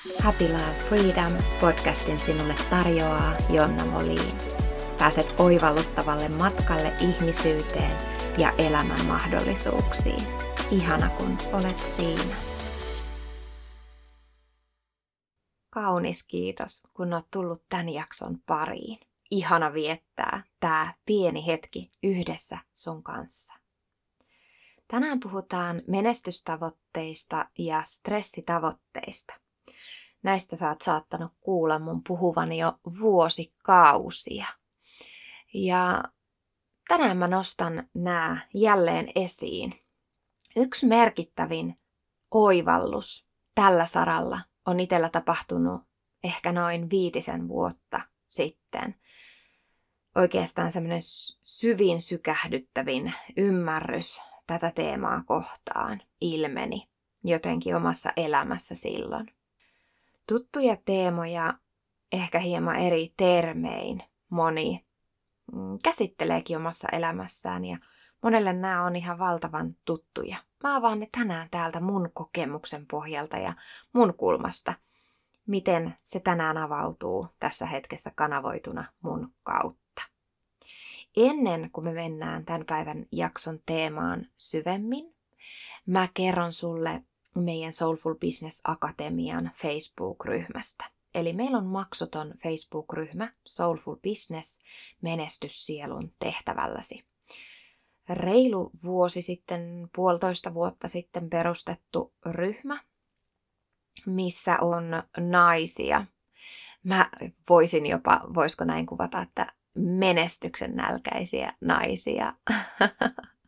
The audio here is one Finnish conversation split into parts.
Happy Love Freedom podcastin sinulle tarjoaa Jonna Molin. Pääset oivalluttavalle matkalle ihmisyyteen ja elämän mahdollisuuksiin. Ihana kun olet siinä. Kaunis kiitos, kun olet tullut tämän jakson pariin. Ihana viettää tämä pieni hetki yhdessä sun kanssa. Tänään puhutaan menestystavoitteista ja stressitavoitteista. Näistä sä oot saattanut kuulla mun puhuvan jo vuosikausia. Ja tänään mä nostan nämä jälleen esiin. Yksi merkittävin oivallus tällä saralla on itsellä tapahtunut ehkä noin viitisen vuotta sitten. Oikeastaan semmoinen syvin sykähdyttävin ymmärrys tätä teemaa kohtaan ilmeni jotenkin omassa elämässä silloin. Tuttuja teemoja, ehkä hieman eri termein, moni mm, käsitteleekin omassa elämässään ja monelle nämä on ihan valtavan tuttuja. Mä avaan ne tänään täältä mun kokemuksen pohjalta ja mun kulmasta, miten se tänään avautuu tässä hetkessä kanavoituna mun kautta. Ennen kuin me mennään tämän päivän jakson teemaan syvemmin, mä kerron sulle meidän Soulful Business Akatemian Facebook-ryhmästä. Eli meillä on maksuton Facebook-ryhmä Soulful Business Menestyssielun tehtävälläsi. Reilu vuosi sitten, puolitoista vuotta sitten perustettu ryhmä, missä on naisia. Mä voisin jopa, voisiko näin kuvata, että menestyksen nälkäisiä naisia.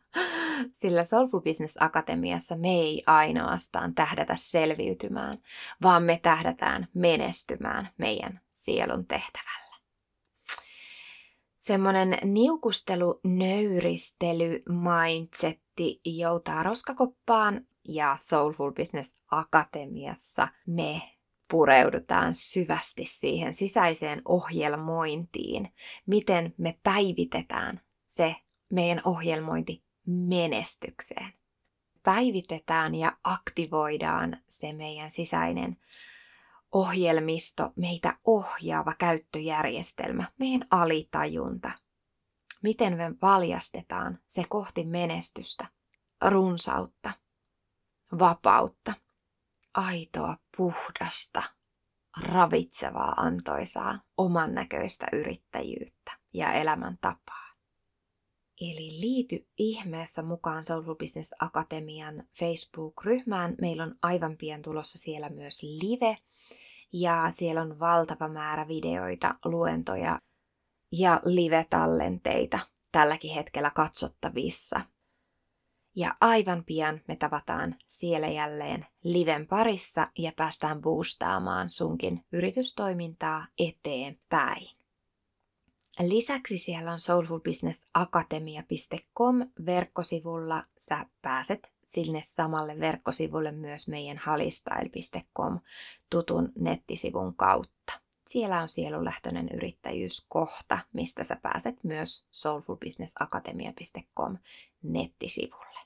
Sillä Soulful Business Akatemiassa me ei ainoastaan tähdätä selviytymään, vaan me tähdätään menestymään meidän sielun tehtävällä. Semmoinen niukustelu, nöyristely, mindsetti joutaa roskakoppaan ja Soulful Business Akatemiassa me pureudutaan syvästi siihen sisäiseen ohjelmointiin, miten me päivitetään se meidän ohjelmointi menestykseen. Päivitetään ja aktivoidaan se meidän sisäinen ohjelmisto, meitä ohjaava käyttöjärjestelmä, meidän alitajunta. Miten me valjastetaan se kohti menestystä, runsautta, vapautta, aitoa, puhdasta, ravitsevaa, antoisaa, oman näköistä yrittäjyyttä ja elämäntapaa. Eli liity ihmeessä mukaan Soulful Business Akatemian Facebook-ryhmään. Meillä on aivan pian tulossa siellä myös live ja siellä on valtava määrä videoita, luentoja ja live-tallenteita tälläkin hetkellä katsottavissa. Ja aivan pian me tavataan siellä jälleen liven parissa ja päästään boostaamaan sunkin yritystoimintaa eteenpäin. Lisäksi siellä on soulfulbusinessakatemia.com verkkosivulla. Sä pääset sinne samalle verkkosivulle myös meidän halistyle.com tutun nettisivun kautta. Siellä on sielunlähtöinen yrittäjyyskohta, mistä sä pääset myös soulfulbusinessakatemia.com nettisivulle.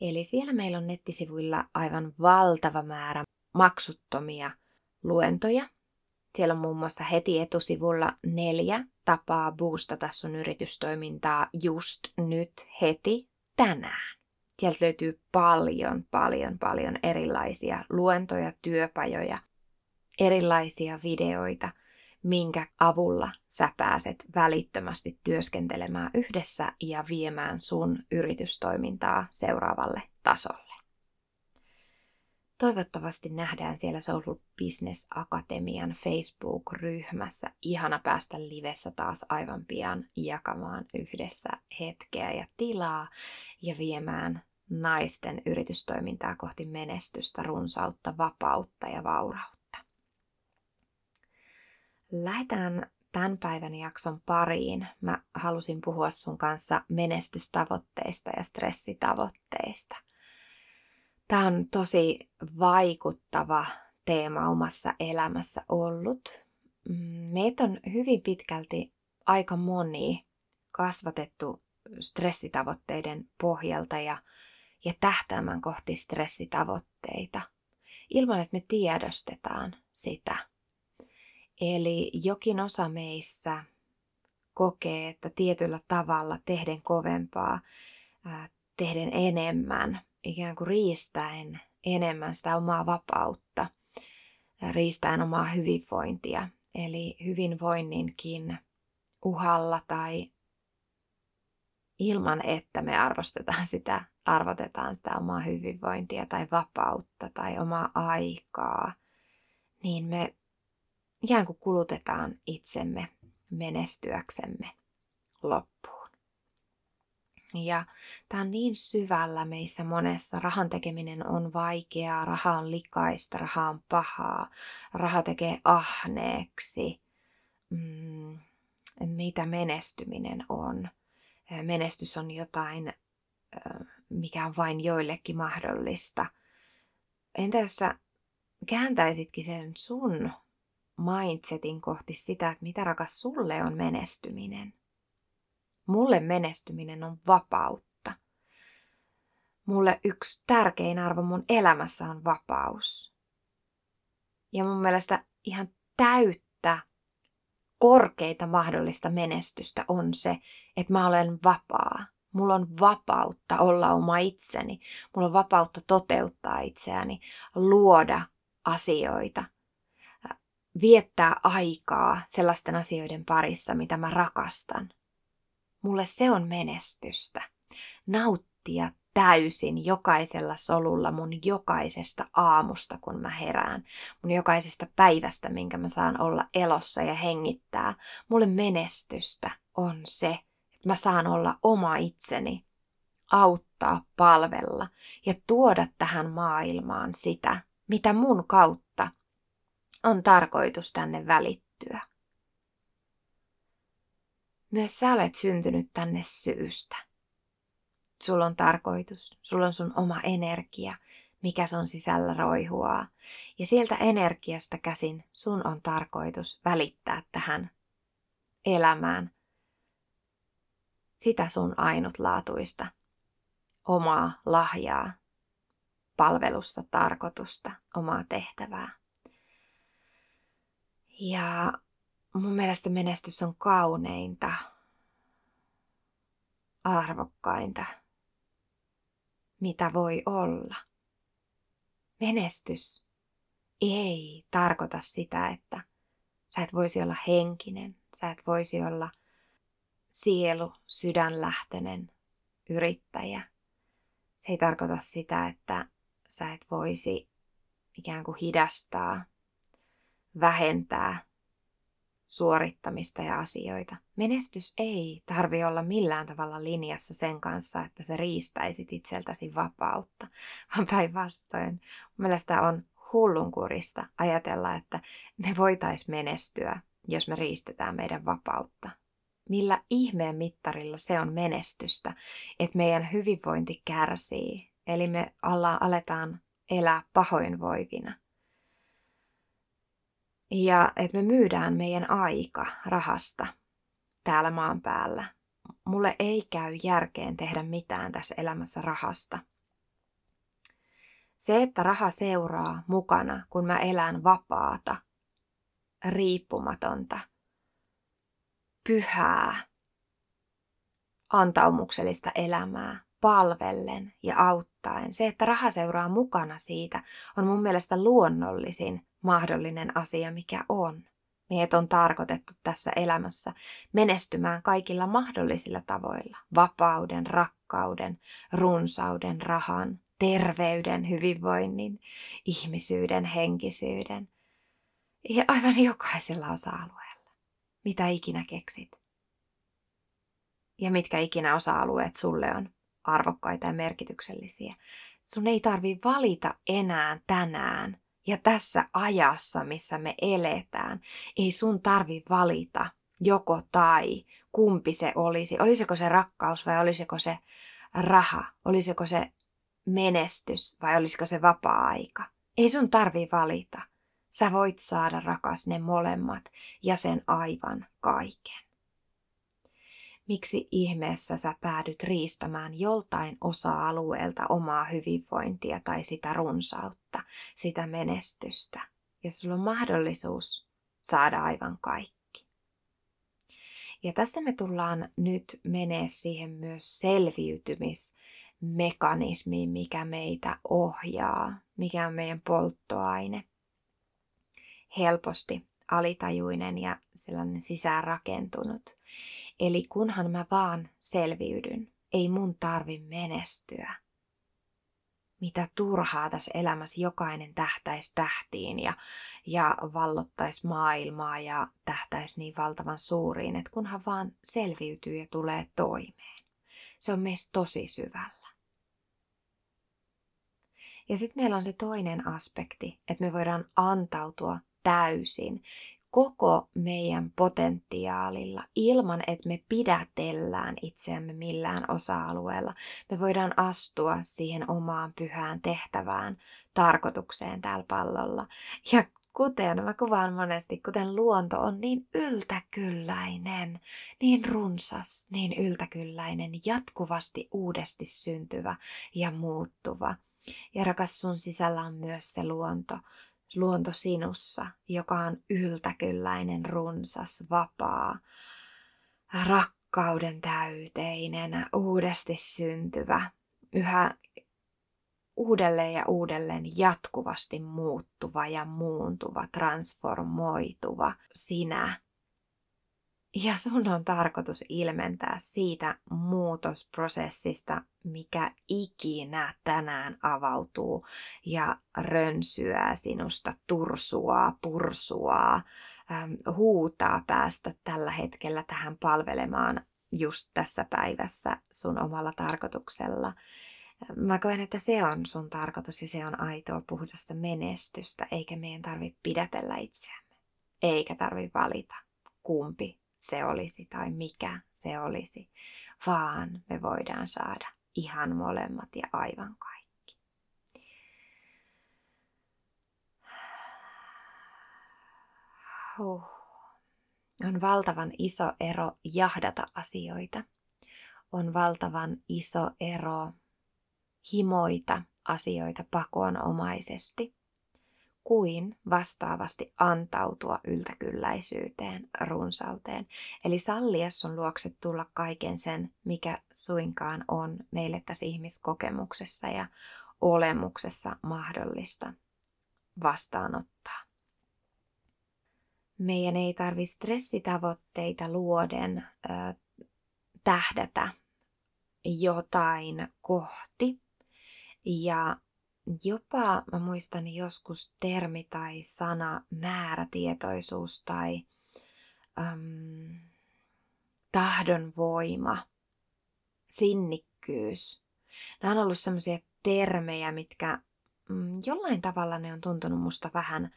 Eli siellä meillä on nettisivuilla aivan valtava määrä maksuttomia luentoja. Siellä on muun muassa heti etusivulla neljä tapaa boostata sun yritystoimintaa just nyt, heti, tänään. Sieltä löytyy paljon, paljon, paljon erilaisia luentoja, työpajoja, erilaisia videoita, minkä avulla sä pääset välittömästi työskentelemään yhdessä ja viemään sun yritystoimintaa seuraavalle tasolle. Toivottavasti nähdään siellä Soulful Business Akatemian Facebook-ryhmässä. Ihana päästä livessä taas aivan pian jakamaan yhdessä hetkeä ja tilaa ja viemään naisten yritystoimintaa kohti menestystä, runsautta, vapautta ja vaurautta. Lähdetään tämän päivän jakson pariin. Mä halusin puhua sun kanssa menestystavoitteista ja stressitavoitteista – Tämä on tosi vaikuttava teema omassa elämässä ollut. Mm, meitä on hyvin pitkälti aika moni kasvatettu stressitavoitteiden pohjalta ja, ja tähtäämään kohti stressitavoitteita. ilman, että me tiedostetaan sitä. Eli jokin osa meissä kokee, että tietyllä tavalla tehden kovempaa, tehden enemmän, ikään kuin riistäen enemmän sitä omaa vapautta, riistäen omaa hyvinvointia. Eli hyvinvoinninkin uhalla tai ilman, että me arvostetaan sitä, arvotetaan sitä omaa hyvinvointia tai vapautta tai omaa aikaa, niin me ikään kuin kulutetaan itsemme menestyäksemme loppuun. Ja tämä on niin syvällä meissä monessa. Rahan tekeminen on vaikeaa, raha on likaista, raha on pahaa, raha tekee ahneeksi. Mm, mitä menestyminen on? Menestys on jotain, mikä on vain joillekin mahdollista. Entä jos sä kääntäisitkin sen sun mindsetin kohti sitä, että mitä rakas sulle on menestyminen. Mulle menestyminen on vapautta. Mulle yksi tärkein arvo mun elämässä on vapaus. Ja mun mielestä ihan täyttä, korkeita mahdollista menestystä on se, että mä olen vapaa. Mulla on vapautta olla oma itseni. Mulla on vapautta toteuttaa itseäni, luoda asioita – viettää aikaa sellaisten asioiden parissa, mitä mä rakastan. Mulle se on menestystä. Nauttia täysin jokaisella solulla mun jokaisesta aamusta, kun mä herään. Mun jokaisesta päivästä, minkä mä saan olla elossa ja hengittää. Mulle menestystä on se, että mä saan olla oma itseni, auttaa, palvella ja tuoda tähän maailmaan sitä, mitä mun kautta on tarkoitus tänne välittyä. Myös sä olet syntynyt tänne syystä. Sulla on tarkoitus, sulla on sun oma energia, mikä sun sisällä roihuaa. Ja sieltä energiasta käsin sun on tarkoitus välittää tähän elämään sitä sun ainutlaatuista, omaa lahjaa, palvelusta, tarkoitusta, omaa tehtävää. Ja mun mielestä menestys on kauneinta, arvokkainta, mitä voi olla. Menestys ei tarkoita sitä, että sä et voisi olla henkinen, sä et voisi olla sielu, sydänlähtöinen yrittäjä. Se ei tarkoita sitä, että sä et voisi ikään kuin hidastaa vähentää suorittamista ja asioita. Menestys ei tarvi olla millään tavalla linjassa sen kanssa, että se riistäisit itseltäsi vapautta, vaan päinvastoin. Mielestäni on hullunkurista ajatella, että me voitais menestyä, jos me riistetään meidän vapautta. Millä ihmeen mittarilla se on menestystä, että meidän hyvinvointi kärsii, eli me aletaan elää pahoinvoivina – ja että me myydään meidän aika rahasta täällä maan päällä. Mulle ei käy järkeen tehdä mitään tässä elämässä rahasta. Se, että raha seuraa mukana, kun mä elän vapaata, riippumatonta, pyhää, antaumuksellista elämää, palvellen ja auttaen. Se, että raha seuraa mukana siitä, on mun mielestä luonnollisin mahdollinen asia, mikä on. Meidät on tarkoitettu tässä elämässä menestymään kaikilla mahdollisilla tavoilla. Vapauden, rakkauden, runsauden, rahan, terveyden, hyvinvoinnin, ihmisyyden, henkisyyden. Ja aivan jokaisella osa-alueella. Mitä ikinä keksit. Ja mitkä ikinä osa-alueet sulle on arvokkaita ja merkityksellisiä. Sun ei tarvi valita enää tänään ja tässä ajassa, missä me eletään. Ei sun tarvi valita joko tai, kumpi se olisi. Olisiko se rakkaus vai olisiko se raha? Olisiko se menestys vai olisiko se vapaa-aika? Ei sun tarvi valita. Sä voit saada rakas ne molemmat ja sen aivan kaiken. Miksi ihmeessä sä päädyt riistämään joltain osa-alueelta omaa hyvinvointia tai sitä runsautta, sitä menestystä, jos sulla on mahdollisuus saada aivan kaikki. Ja tässä me tullaan nyt menee siihen myös selviytymismekanismiin, mikä meitä ohjaa, mikä on meidän polttoaine. Helposti alitajuinen ja sellainen sisäänrakentunut. Eli kunhan mä vaan selviydyn, ei mun tarvi menestyä. Mitä turhaa tässä elämässä jokainen tähtäisi tähtiin ja, ja vallottaisi maailmaa ja tähtäisi niin valtavan suuriin, että kunhan vaan selviytyy ja tulee toimeen. Se on meistä tosi syvällä. Ja sitten meillä on se toinen aspekti, että me voidaan antautua täysin koko meidän potentiaalilla ilman, että me pidätellään itseämme millään osa-alueella. Me voidaan astua siihen omaan pyhään tehtävään, tarkoitukseen täällä pallolla. Ja kuten mä kuvaan monesti, kuten luonto on niin yltäkylläinen, niin runsas, niin yltäkylläinen, jatkuvasti uudesti syntyvä ja muuttuva. Ja rakas sun sisällä on myös se luonto, luonto sinussa, joka on yltäkylläinen, runsas, vapaa, rakkauden täyteinen, uudesti syntyvä, yhä uudelleen ja uudelleen jatkuvasti muuttuva ja muuntuva, transformoituva sinä, ja sun on tarkoitus ilmentää siitä muutosprosessista, mikä ikinä tänään avautuu ja rönsyää sinusta, tursuaa, pursuaa, ähm, huutaa päästä tällä hetkellä tähän palvelemaan just tässä päivässä sun omalla tarkoituksella. Mä koen, että se on sun tarkoitus ja se on aitoa puhdasta menestystä, eikä meidän tarvitse pidätellä itseämme. Eikä tarvitse valita, kumpi se olisi tai mikä se olisi, vaan me voidaan saada ihan molemmat ja aivan kaikki. Huh. On valtavan iso ero jahdata asioita. On valtavan iso ero himoita asioita pakonomaisesti kuin vastaavasti antautua yltäkylläisyyteen, runsauteen. Eli sallia sun luokse tulla kaiken sen, mikä suinkaan on meille tässä ihmiskokemuksessa ja olemuksessa mahdollista vastaanottaa. Meidän ei tarvitse stressitavoitteita luoden äh, tähdätä jotain kohti ja jopa mä muistan joskus termi tai sana määrätietoisuus tai äm, tahdonvoima, sinnikkyys. Nämä on ollut sellaisia termejä, mitkä mm, jollain tavalla ne on tuntunut musta vähän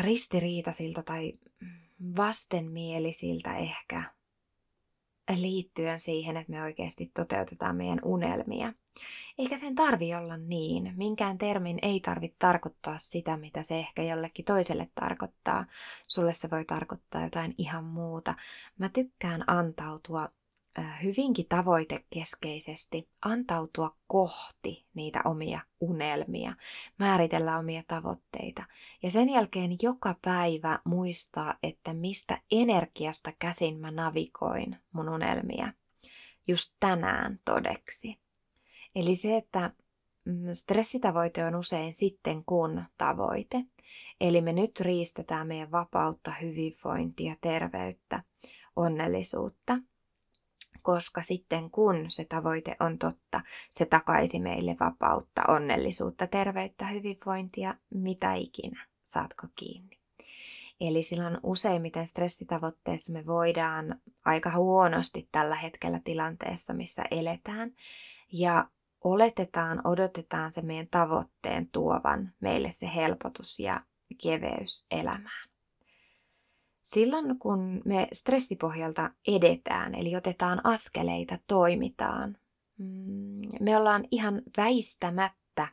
ristiriitaisilta tai vastenmielisiltä ehkä liittyen siihen, että me oikeasti toteutetaan meidän unelmia. Eikä sen tarvi olla niin. Minkään termin ei tarvitse tarkoittaa sitä, mitä se ehkä jollekin toiselle tarkoittaa. Sulle se voi tarkoittaa jotain ihan muuta. Mä tykkään antautua hyvinkin tavoitekeskeisesti antautua kohti niitä omia unelmia, määritellä omia tavoitteita ja sen jälkeen joka päivä muistaa, että mistä energiasta käsin mä navigoin mun unelmia just tänään todeksi. Eli se, että mm, stressitavoite on usein sitten kun tavoite. Eli me nyt riistetään meidän vapautta, hyvinvointia, terveyttä, onnellisuutta – koska sitten kun se tavoite on totta, se takaisi meille vapautta, onnellisuutta, terveyttä, hyvinvointia, mitä ikinä. Saatko kiinni? Eli silloin useimmiten stressitavoitteessa me voidaan aika huonosti tällä hetkellä tilanteessa, missä eletään. Ja oletetaan, odotetaan se meidän tavoitteen tuovan meille se helpotus ja keveys elämään. Silloin kun me stressipohjalta edetään, eli otetaan askeleita, toimitaan, mm, me ollaan ihan väistämättä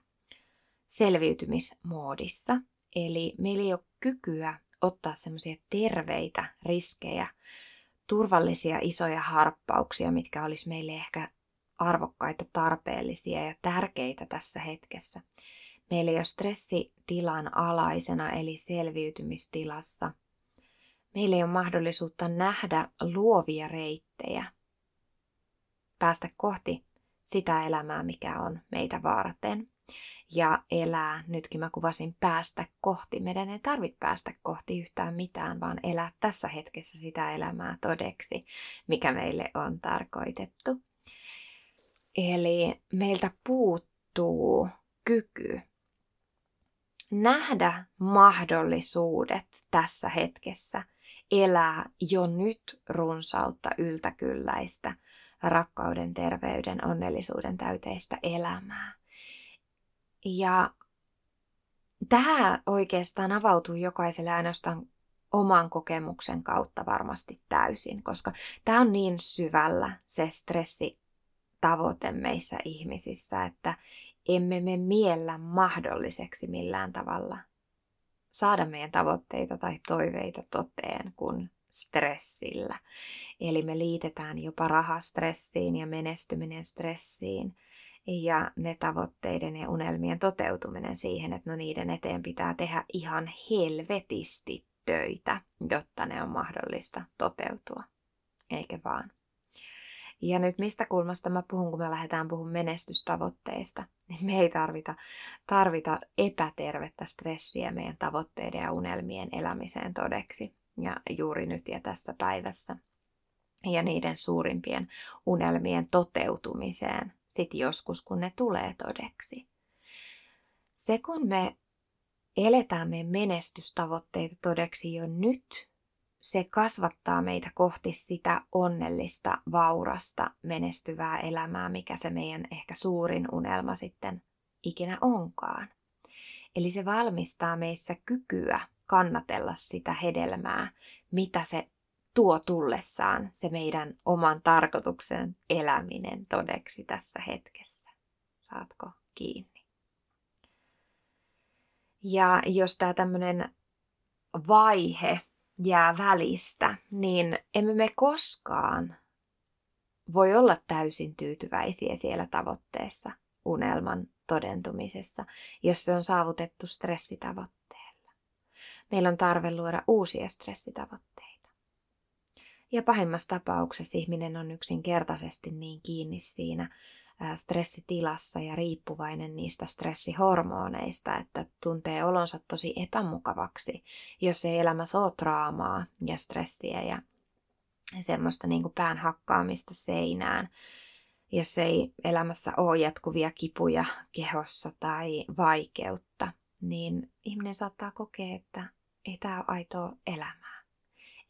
selviytymismoodissa. Eli meillä ei ole kykyä ottaa semmoisia terveitä riskejä, turvallisia isoja harppauksia, mitkä olisi meille ehkä arvokkaita, tarpeellisia ja tärkeitä tässä hetkessä. Meillä ei ole stressitilan alaisena eli selviytymistilassa. Meillä ei ole mahdollisuutta nähdä luovia reittejä, päästä kohti sitä elämää, mikä on meitä varten. Ja elää, nytkin mä kuvasin päästä kohti. Meidän ei tarvitse päästä kohti yhtään mitään, vaan elää tässä hetkessä sitä elämää todeksi, mikä meille on tarkoitettu. Eli meiltä puuttuu kyky nähdä mahdollisuudet tässä hetkessä, elää jo nyt runsautta yltäkylläistä, rakkauden, terveyden, onnellisuuden täyteistä elämää. Ja tämä oikeastaan avautuu jokaiselle ainoastaan oman kokemuksen kautta varmasti täysin, koska tämä on niin syvällä se stressi tavoite meissä ihmisissä, että emme me miellä mahdolliseksi millään tavalla saada meidän tavoitteita tai toiveita toteen kuin stressillä. Eli me liitetään jopa rahastressiin ja menestyminen stressiin ja ne tavoitteiden ja unelmien toteutuminen siihen, että no niiden eteen pitää tehdä ihan helvetisti töitä, jotta ne on mahdollista toteutua. Eikä vaan. Ja nyt mistä kulmasta mä puhun, kun me lähdetään puhumaan menestystavoitteista, niin me ei tarvita, tarvita epätervettä stressiä meidän tavoitteiden ja unelmien elämiseen todeksi. Ja juuri nyt ja tässä päivässä. Ja niiden suurimpien unelmien toteutumiseen sitten joskus, kun ne tulee todeksi. Se, kun me eletään meidän menestystavoitteita todeksi jo nyt, se kasvattaa meitä kohti sitä onnellista, vaurasta, menestyvää elämää, mikä se meidän ehkä suurin unelma sitten ikinä onkaan. Eli se valmistaa meissä kykyä kannatella sitä hedelmää, mitä se tuo tullessaan, se meidän oman tarkoituksen eläminen todeksi tässä hetkessä. Saatko kiinni? Ja jos tämä tämmöinen vaihe jää välistä, niin emme me koskaan voi olla täysin tyytyväisiä siellä tavoitteessa, unelman todentumisessa, jos se on saavutettu stressitavoitteella. Meillä on tarve luoda uusia stressitavoitteita. Ja pahimmassa tapauksessa ihminen on yksinkertaisesti niin kiinni siinä stressitilassa ja riippuvainen niistä stressihormoneista, että tuntee olonsa tosi epämukavaksi, jos ei elämässä ole draamaa ja stressiä ja semmoista niin kuin pään hakkaamista seinään. Jos ei elämässä ole jatkuvia kipuja kehossa tai vaikeutta, niin ihminen saattaa kokea, että ei tämä ole aitoa elämää.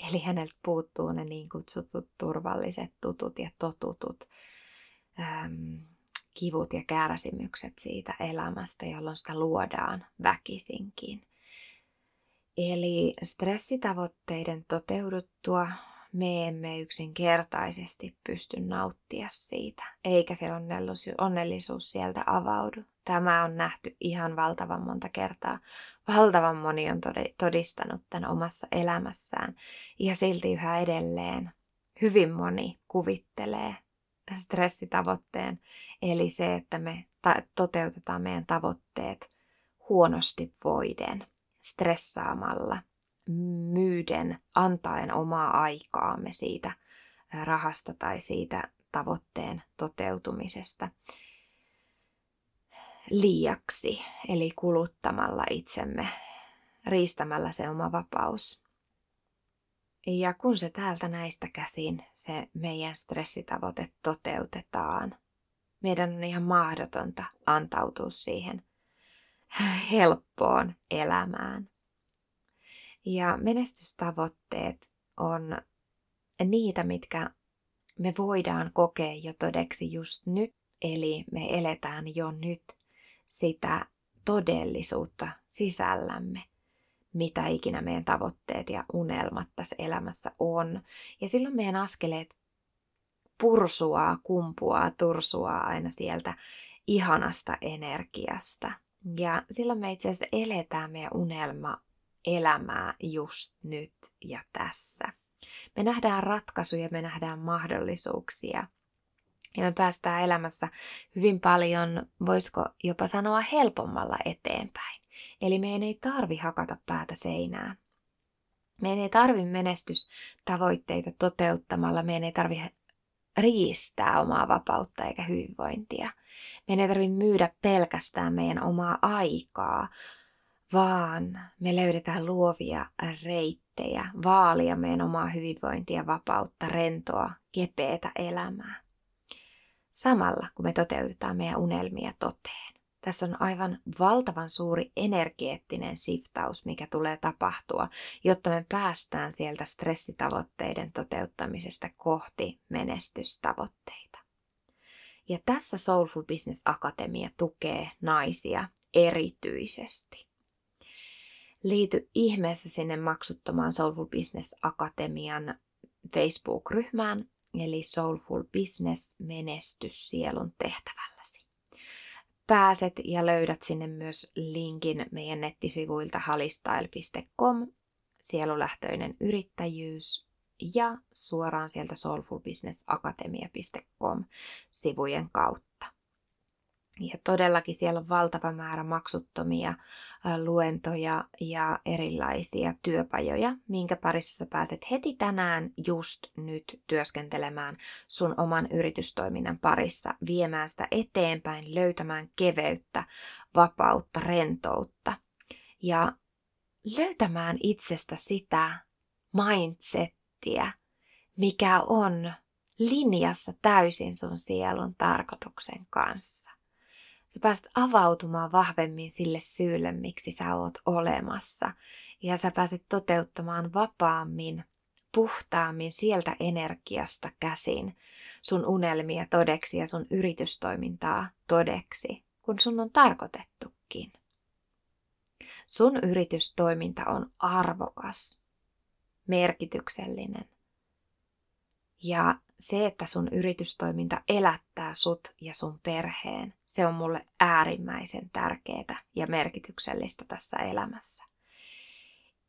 Eli häneltä puuttuu ne niin kutsutut turvalliset tutut ja totutut äm, kivut ja kärsimykset siitä elämästä, jolloin sitä luodaan väkisinkin. Eli stressitavoitteiden toteuduttua me emme yksinkertaisesti pysty nauttia siitä, eikä se onnellisuus sieltä avaudu. Tämä on nähty ihan valtavan monta kertaa. Valtavan moni on todistanut tämän omassa elämässään ja silti yhä edelleen hyvin moni kuvittelee stressitavoitteen, eli se, että me ta- toteutetaan meidän tavoitteet huonosti voiden, stressaamalla, myyden, antaen omaa aikaamme siitä rahasta tai siitä tavoitteen toteutumisesta liiaksi, eli kuluttamalla itsemme, riistämällä se oma vapaus. Ja kun se täältä näistä käsin, se meidän stressitavoite toteutetaan, meidän on ihan mahdotonta antautua siihen helppoon elämään. Ja menestystavoitteet on niitä, mitkä me voidaan kokea jo todeksi just nyt. Eli me eletään jo nyt sitä todellisuutta sisällämme mitä ikinä meidän tavoitteet ja unelmat tässä elämässä on. Ja silloin meidän askeleet pursuaa, kumpuaa, tursuaa aina sieltä ihanasta energiasta. Ja silloin me itse asiassa eletään meidän unelma elämää just nyt ja tässä. Me nähdään ratkaisuja, me nähdään mahdollisuuksia. Ja me päästään elämässä hyvin paljon, voisiko jopa sanoa helpommalla eteenpäin. Eli meidän ei tarvi hakata päätä seinään. Meidän ei tarvi menestystavoitteita toteuttamalla, meidän ei tarvi riistää omaa vapautta eikä hyvinvointia. Meidän ei tarvitse myydä pelkästään meidän omaa aikaa, vaan me löydetään luovia reittejä, vaalia meidän omaa hyvinvointia, vapautta, rentoa, kepeätä elämää. Samalla kun me toteutetaan meidän unelmia toteen. Tässä on aivan valtavan suuri energeettinen siftaus, mikä tulee tapahtua, jotta me päästään sieltä stressitavoitteiden toteuttamisesta kohti menestystavoitteita. Ja tässä Soulful Business Akatemia tukee naisia erityisesti. Liity ihmeessä sinne maksuttomaan Soulful Business Akatemian Facebook-ryhmään, eli Soulful Business Menestys sielun tehtävälläsi pääset ja löydät sinne myös linkin meidän nettisivuilta halistyle.com, sielulähtöinen yrittäjyys ja suoraan sieltä soulfulbusinessakatemia.com sivujen kautta. Ja todellakin siellä on valtava määrä maksuttomia luentoja ja erilaisia työpajoja, minkä parissa sä pääset heti tänään just nyt työskentelemään sun oman yritystoiminnan parissa, viemään sitä eteenpäin, löytämään keveyttä, vapautta, rentoutta ja löytämään itsestä sitä mindsettiä, mikä on linjassa täysin sun sielun tarkoituksen kanssa. Sä pääset avautumaan vahvemmin sille syylle, miksi sä oot olemassa. Ja sä pääset toteuttamaan vapaammin, puhtaammin sieltä energiasta käsin sun unelmia todeksi ja sun yritystoimintaa todeksi, kun sun on tarkoitettukin. Sun yritystoiminta on arvokas, merkityksellinen. Ja se, että sun yritystoiminta elättää sut ja sun perheen, se on mulle äärimmäisen tärkeää ja merkityksellistä tässä elämässä.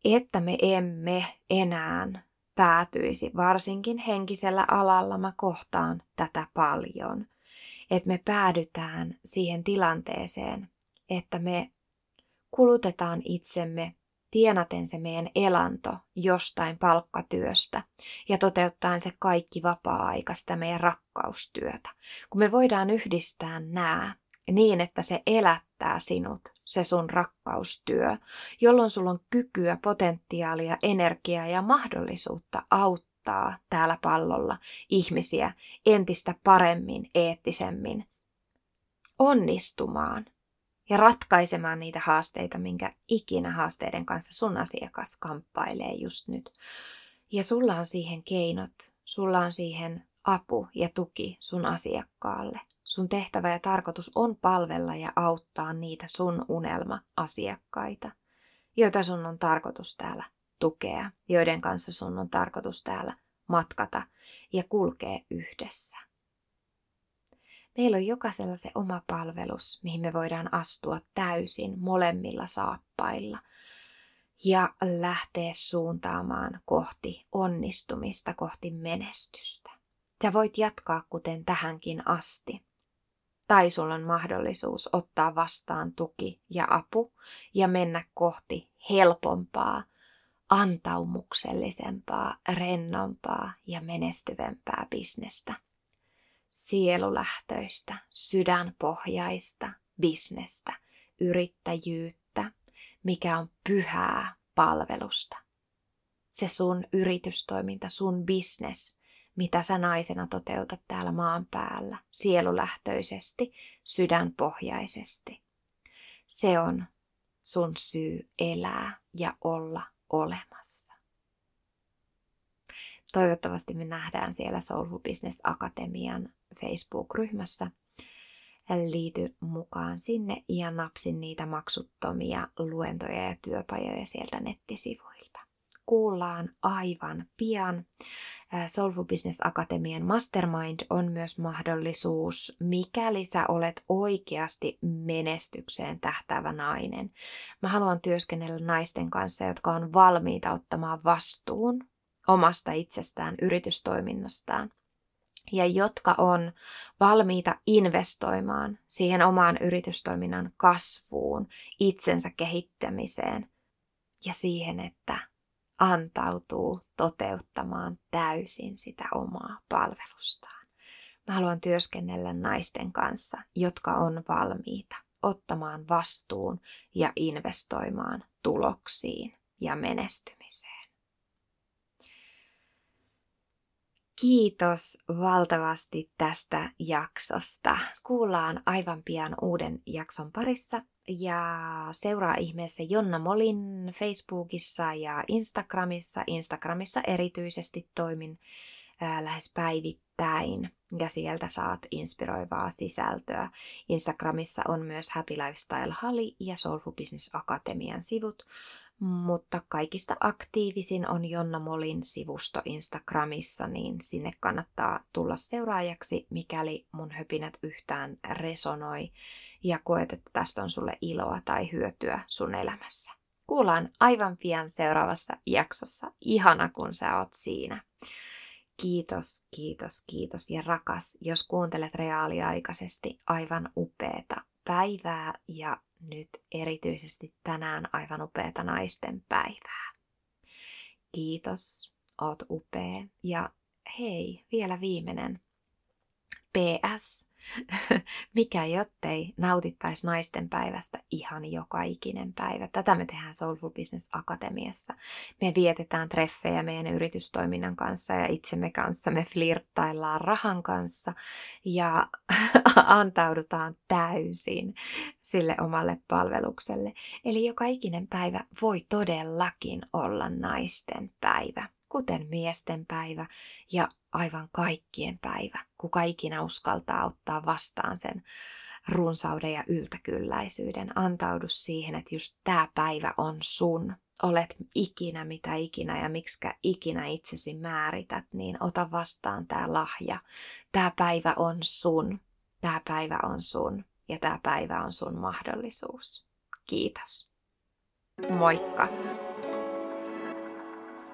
Että me emme enää päätyisi, varsinkin henkisellä alalla mä kohtaan tätä paljon, että me päädytään siihen tilanteeseen, että me kulutetaan itsemme tienaten se meidän elanto jostain palkkatyöstä ja toteuttaen se kaikki vapaa-aikaista meidän rakkaustyötä. Kun me voidaan yhdistää nämä niin, että se elättää sinut, se sun rakkaustyö, jolloin sulla on kykyä, potentiaalia, energiaa ja mahdollisuutta auttaa täällä pallolla ihmisiä entistä paremmin, eettisemmin, onnistumaan – ja ratkaisemaan niitä haasteita, minkä ikinä haasteiden kanssa sun asiakas kamppailee just nyt. Ja sulla on siihen keinot, sulla on siihen apu ja tuki sun asiakkaalle. Sun tehtävä ja tarkoitus on palvella ja auttaa niitä sun unelma-asiakkaita, joita sun on tarkoitus täällä tukea, joiden kanssa sun on tarkoitus täällä matkata ja kulkea yhdessä. Meillä on jokaisella se oma palvelus, mihin me voidaan astua täysin molemmilla saappailla ja lähteä suuntaamaan kohti onnistumista, kohti menestystä. Sä voit jatkaa kuten tähänkin asti. Tai sulla on mahdollisuus ottaa vastaan tuki ja apu ja mennä kohti helpompaa, antaumuksellisempaa, rennompaa ja menestyvempää bisnestä sielulähtöistä, sydänpohjaista bisnestä, yrittäjyyttä, mikä on pyhää palvelusta. Se sun yritystoiminta, sun bisnes, mitä sä naisena toteutat täällä maan päällä, sielulähtöisesti, sydänpohjaisesti. Se on sun syy elää ja olla olemassa. Toivottavasti me nähdään siellä Soulful Business Akatemian Facebook-ryhmässä. Liity mukaan sinne ja napsin niitä maksuttomia luentoja ja työpajoja sieltä nettisivuilta. Kuullaan aivan pian. Soulful Business Akatemian Mastermind on myös mahdollisuus, mikäli sä olet oikeasti menestykseen tähtävä nainen. Mä haluan työskennellä naisten kanssa, jotka on valmiita ottamaan vastuun omasta itsestään, yritystoiminnastaan ja jotka on valmiita investoimaan siihen omaan yritystoiminnan kasvuun, itsensä kehittämiseen ja siihen, että antautuu toteuttamaan täysin sitä omaa palvelustaan. Mä haluan työskennellä naisten kanssa, jotka on valmiita ottamaan vastuun ja investoimaan tuloksiin ja menestymiseen. Kiitos valtavasti tästä jaksosta. Kuullaan aivan pian uuden jakson parissa ja seuraa ihmeessä Jonna Molin Facebookissa ja Instagramissa. Instagramissa erityisesti toimin ää, lähes päivittäin ja sieltä saat inspiroivaa sisältöä. Instagramissa on myös Happy Lifestyle Hali ja Soulful Business Akatemian sivut, mutta kaikista aktiivisin on Jonna Molin sivusto Instagramissa, niin sinne kannattaa tulla seuraajaksi, mikäli mun höpinät yhtään resonoi ja koet, että tästä on sulle iloa tai hyötyä sun elämässä. Kuullaan aivan pian seuraavassa jaksossa. Ihana, kun sä oot siinä. Kiitos, kiitos, kiitos ja rakas, jos kuuntelet reaaliaikaisesti aivan upeeta päivää ja nyt erityisesti tänään aivan upeata naisten päivää. Kiitos, oot upea. Ja hei, vielä viimeinen. PS. Mikä jottei nautittaisi naisten päivästä ihan joka ikinen päivä. Tätä me tehdään Soulful Business Akatemiassa. Me vietetään treffejä meidän yritystoiminnan kanssa ja itsemme kanssa. Me flirttaillaan rahan kanssa ja antaudutaan täysin sille omalle palvelukselle. Eli joka ikinen päivä voi todellakin olla naisten päivä kuten miesten päivä ja aivan kaikkien päivä, kuka ikinä uskaltaa ottaa vastaan sen runsauden ja yltäkylläisyyden. Antaudu siihen, että just tämä päivä on sun. Olet ikinä mitä ikinä ja miksikä ikinä itsesi määrität, niin ota vastaan tämä lahja. Tämä päivä on sun. Tämä päivä on sun ja tämä päivä on sun mahdollisuus. Kiitos. Moikka!